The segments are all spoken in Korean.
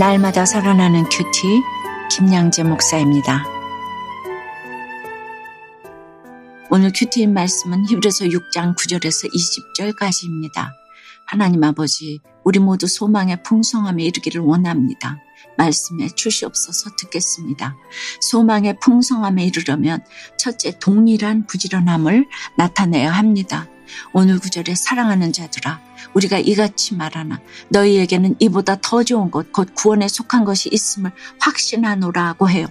날마다 살아나는 QT 김양재 목사입니다. 오늘 큐티인 말씀은 히브리서 6장 9절에서 20절까지입니다. 하나님 아버지, 우리 모두 소망의 풍성함에 이르기를 원합니다. 말씀해 주시옵소서 듣겠습니다. 소망의 풍성함에 이르려면 첫째 동일한 부지런함을 나타내야 합니다. 오늘 구절에 사랑하는 자들아 우리가 이같이 말하나 너희에게는 이보다 더 좋은 것 곧 구원에 속한 것이 있음을 확신하노라고 해요.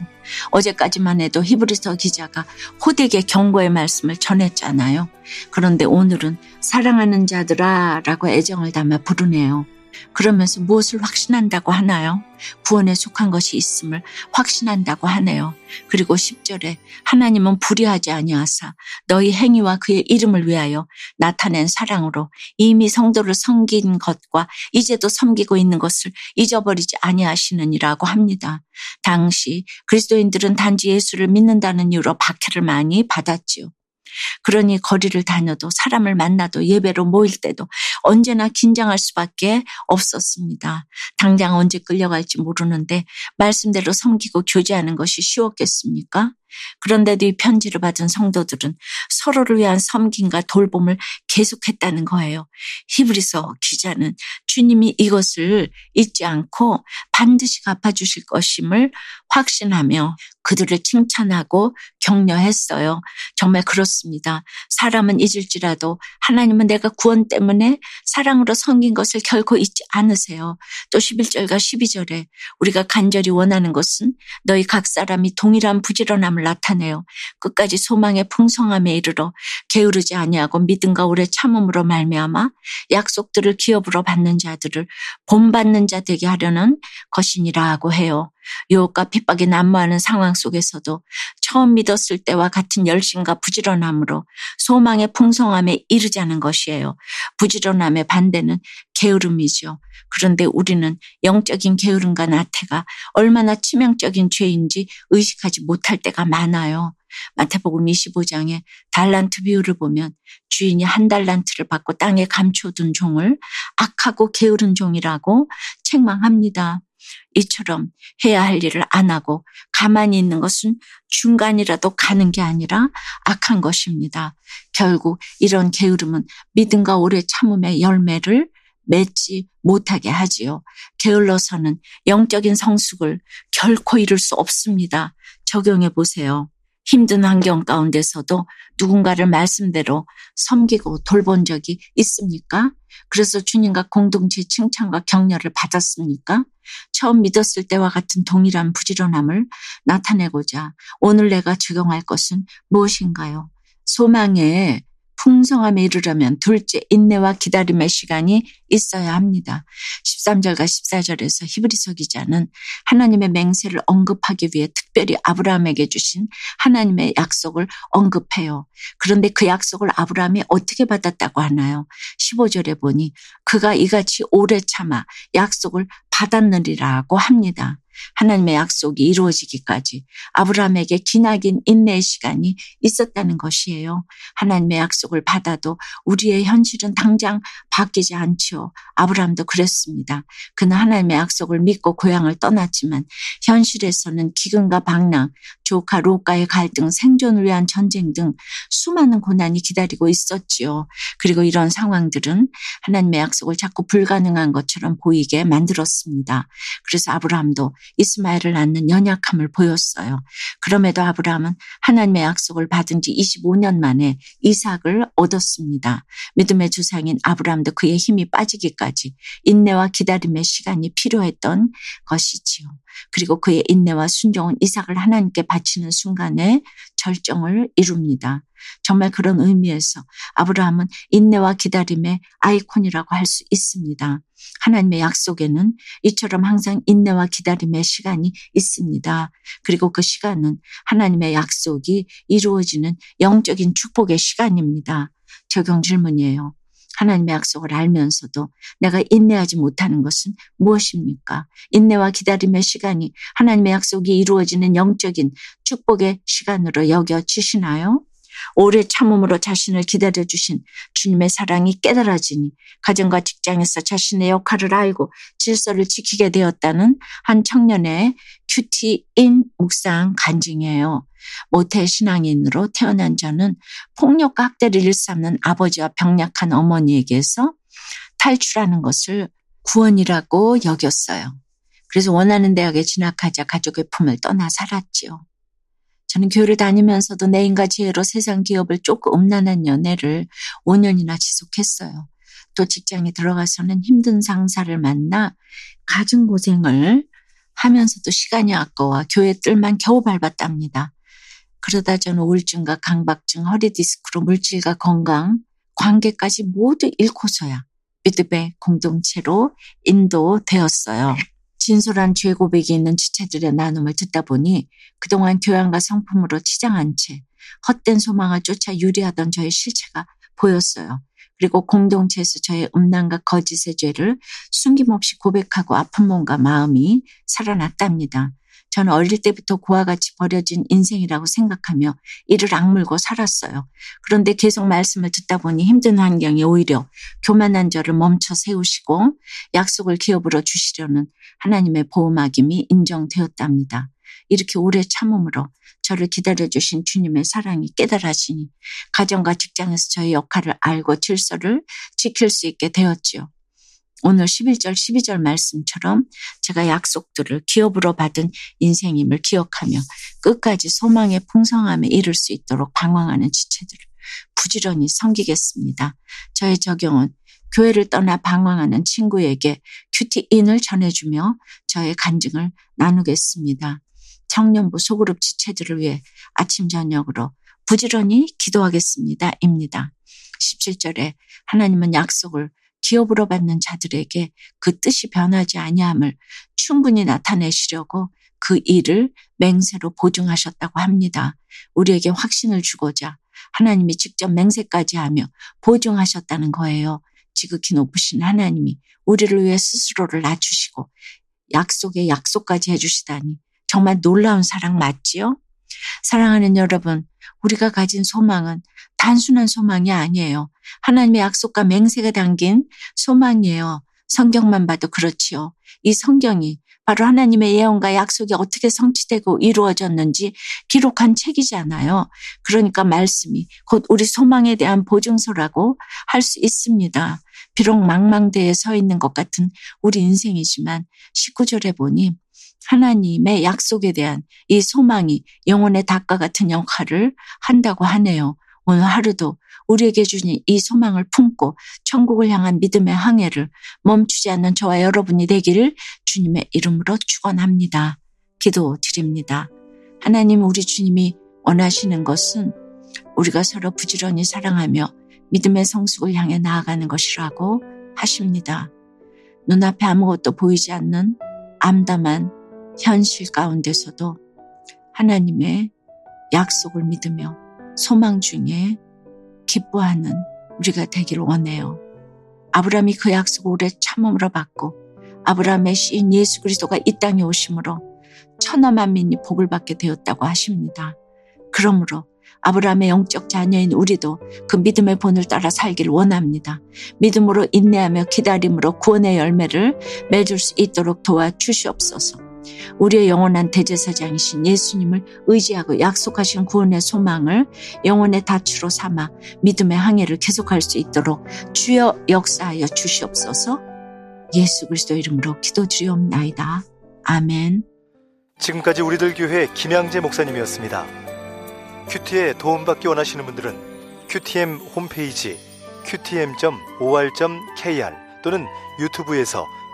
어제까지만 해도 히브리서 기자가 호되게 경고의 말씀을 전했잖아요. 그런데 오늘은 사랑하는 자들아 라고 애정을 담아 부르네요. 그러면서 무엇을 확신한다고 하나요? 구원에 속한 것이 있음을 확신한다고 하네요. 그리고 10절에 하나님은 불의하지 아니하사 너희 행위와 그의 이름을 위하여 나타낸 사랑으로 이미 성도를 섬긴 것과 이제도 섬기고 있는 것을 잊어버리지 아니하시느니라고 합니다. 당시 그리스도인들은 단지 예수를 믿는다는 이유로 박해를 많이 받았지요. 그러니 거리를 다녀도 사람을 만나도 예배로 모일 때도 언제나 긴장할 수밖에 없었습니다. 당장 언제 끌려갈지 모르는데 말씀대로 섬기고 교제하는 것이 쉬웠겠습니까? 그런데도 이 편지를 받은 성도들은 서로를 위한 섬김과 돌봄을 계속했다는 거예요. 히브리서 기자는 주님이 이것을 잊지 않고 반드시 갚아주실 것임을 확신하며 그들을 칭찬하고 격려했어요. 정말 그렇습니다. 사람은 잊을지라도 하나님은 내가 구원 때문에 사랑으로 섬긴 것을 결코 잊지 않으세요. 또 11절과 12절에 우리가 간절히 원하는 것은 너희 각 사람이 동일한 부지런함을 나타내요. 끝까지 소망의 풍성함에 이르러 게으르지 아니하고 믿음과 오래 참음으로 말미암아 약속들을 기업으로 받는 자들을 본받는 자 되게 하려는 것이니라고 해요. 유혹과 핍박에 난무하는 상황 속에서도 처음 믿었을 때와 같은 열심과 부지런함으로 소망의 풍성함에 이르자는 것이에요. 부지런함의 반대는 게으름이죠. 그런데 우리는 영적인 게으름과 나태가 얼마나 치명적인 죄인지 의식하지 못할 때가 많아요. 마태복음 25장에 달란트 비유를 보면 주인이 한 달란트를 받고 땅에 감춰둔 종을 악하고 게으른 종이라고 책망합니다. 이처럼 해야 할 일을 안 하고 가만히 있는 것은 중간이라도 가는 게 아니라 악한 것입니다. 결국 이런 게으름은 믿음과 오래 참음의 열매를 맺지 못하게 하지요. 게을러서는 영적인 성숙을 결코 이룰 수 없습니다. 적용해 보세요. 힘든 환경 가운데서도 누군가를 말씀대로 섬기고 돌본 적이 있습니까? 그래서 주님과 공동체 칭찬과 격려를 받았습니까? 처음 믿었을 때와 같은 동일한 부지런함을 나타내고자 오늘 내가 적용할 것은 무엇인가요? 소망에 풍성함에 이르려면 둘째 인내와 기다림의 시간이 있어야 합니다. 13절과 14절에서 히브리서 기자는 하나님의 맹세를 언급하기 위해 특별히 아브라함에게 주신 하나님의 약속을 언급해요. 그런데 그 약속을 아브라함이 어떻게 받았다고 하나요? 15절에 보니 그가 이같이 오래 참아 약속을 받았느리라고 합니다. 하나님의 약속이 이루어지기까지 아브라함에게 기나긴 인내의 시간이 있었다는 것이에요. 하나님의 약속을 받아도 우리의 현실은 당장 바뀌지 않지요. 아브라함도 그랬습니다. 그는 하나님의 약속을 믿고 고향을 떠났지만 현실에서는 기근과 방랑, 조카 로카의 갈등, 생존을 위한 전쟁 등 수많은 고난이 기다리고 있었지요. 그리고 이런 상황들은 하나님의 약속을 자꾸 불가능한 것처럼 보이게 만들었습니다. 그래서 아브라함도 이스마엘을 낳는 연약함을 보였어요. 그럼에도 아브라함은 하나님의 약속을 받은 지 25년 만에 이삭을 얻었습니다. 믿음의 주상인 아브라함도 그의 힘이 빠지기까지 인내와 기다림의 시간이 필요했던 것이지요. 그리고 그의 인내와 순종은 이삭을 하나님께 바치는 순간에 절정을 이룹니다. 정말 그런 의미에서 아브라함은 인내와 기다림의 아이콘이라고 할 수 있습니다. 하나님의 약속에는 이처럼 항상 인내와 기다림의 시간이 있습니다. 그리고 그 시간은 하나님의 약속이 이루어지는 영적인 축복의 시간입니다. 적용 질문이에요. 하나님의 약속을 알면서도 내가 인내하지 못하는 것은 무엇입니까? 인내와 기다림의 시간이 하나님의 약속이 이루어지는 영적인 축복의 시간으로 여겨지시나요? 오래 참음으로 자신을 기다려 주신 주님의 사랑이 깨달아지니 가정과 직장에서 자신의 역할을 알고 질서를 지키게 되었다는 한 청년의 큐티인 묵상 간증이에요. 모태 신앙인으로 태어난 저는 폭력과 학대를 일삼는 아버지와 병약한 어머니에게서 탈출하는 것을 구원이라고 여겼어요. 그래서 원하는 대학에 진학하자 가족의 품을 떠나 살았지요. 저는 교회를 다니면서도 내 인과 지혜로 세상 기업을 쫓고 음란한 연애를 5년이나 지속했어요. 또 직장에 들어가서는 힘든 상사를 만나 가진 고생을 하면서도 시간이 아까워 교회 뜰만 겨우 밟았답니다. 그러다 저는 우울증과 강박증, 허리 디스크로 물질과 건강, 관계까지 모두 잃고서야 믿음의 공동체로 인도되었어요. 진솔한 죄 고백이 있는 지체들의 나눔을 듣다 보니 그동안 교양과 성품으로 치장한 채 헛된 소망을 쫓아 유리하던 저의 실체가 보였어요. 그리고 공동체에서 저의 음란과 거짓의 죄를 숨김없이 고백하고 아픈 몸과 마음이 살아났답니다. 저는 어릴 때부터 고와 같이 버려진 인생이라고 생각하며 이를 악물고 살았어요. 그런데 계속 말씀을 듣다 보니 힘든 환경이 오히려 교만한 저를 멈춰 세우시고 약속을 기업으로 주시려는 하나님의 보호막임이 인정되었답니다. 이렇게 오래 참음으로 저를 기다려주신 주님의 사랑이 깨달아지니 가정과 직장에서 저의 역할을 알고 질서를 지킬 수 있게 되었지요. 오늘 11절, 12절 말씀처럼 제가 약속들을 기업으로 받은 인생임을 기억하며 끝까지 소망의 풍성함에 이를 수 있도록 방황하는 지체들을 부지런히 섬기겠습니다. 저의 적용은 교회를 떠나 방황하는 친구에게 큐티인을 전해주며 저의 간증을 나누겠습니다. 청년부 소그룹 지체들을 위해 아침 저녁으로 부지런히 기도하겠습니다. 입니다. 17절에 하나님은 약속을 기업으로 받는 자들에게 그 뜻이 변하지 아니함을 충분히 나타내시려고 그 일을 맹세로 보증하셨다고 합니다. 우리에게 확신을 주고자 하나님이 직접 맹세까지 하며 보증하셨다는 거예요. 지극히 높으신 하나님이 우리를 위해 스스로를 낮추시고 약속에 약속까지 해주시다니 정말 놀라운 사랑 맞지요? 사랑하는 여러분, 우리가 가진 소망은 단순한 소망이 아니에요. 하나님의 약속과 맹세가 담긴 소망이에요. 성경만 봐도 그렇지요. 이 성경이 바로 하나님의 예언과 약속이 어떻게 성취되고 이루어졌는지 기록한 책이잖아요. 그러니까 말씀이 곧 우리 소망에 대한 보증서라고 할 수 있습니다. 비록 망망대에 서 있는 것 같은 우리 인생이지만 19절에 보니 하나님의 약속에 대한 이 소망이 영혼의 닭과 같은 역할을 한다고 하네요. 오늘 하루도 우리에게 주신 이 소망을 품고 천국을 향한 믿음의 항해를 멈추지 않는 저와 여러분이 되기를 주님의 이름으로 축원합니다. 기도 드립니다. 하나님 우리 주님이 원하시는 것은 우리가 서로 부지런히 사랑하며 믿음의 성숙을 향해 나아가는 것이라고 하십니다. 눈앞에 아무것도 보이지 않는 암담한 현실 가운데서도 하나님의 약속을 믿으며 소망 중에 기뻐하는 우리가 되기를 원해요. 아브라함이 그 약속을 오래 참음으로 받고 아브라함의 시인 예수 그리스도가 이 땅에 오심으로 천하 만민이 복을 받게 되었다고 하십니다. 그러므로 아브라함의 영적 자녀인 우리도 그 믿음의 본을 따라 살기를 원합니다. 믿음으로 인내하며 기다림으로 구원의 열매를 맺을 수 있도록 도와 주시옵소서. 우리의 영원한 대제사장이신 예수님을 의지하고 약속하신 구원의 소망을 영원의 다추로 삼아 믿음의 항해를 계속할 수 있도록 주여 역사하여 주시옵소서 예수 그리스도 이름으로 기도드리옵나이다. 아멘. 지금까지 우리들 교회 김양재 목사님이었습니다. 큐티에 도움받기 원하시는 분들은 큐티엠 홈페이지 qtm.or.kr 또는 유튜브에서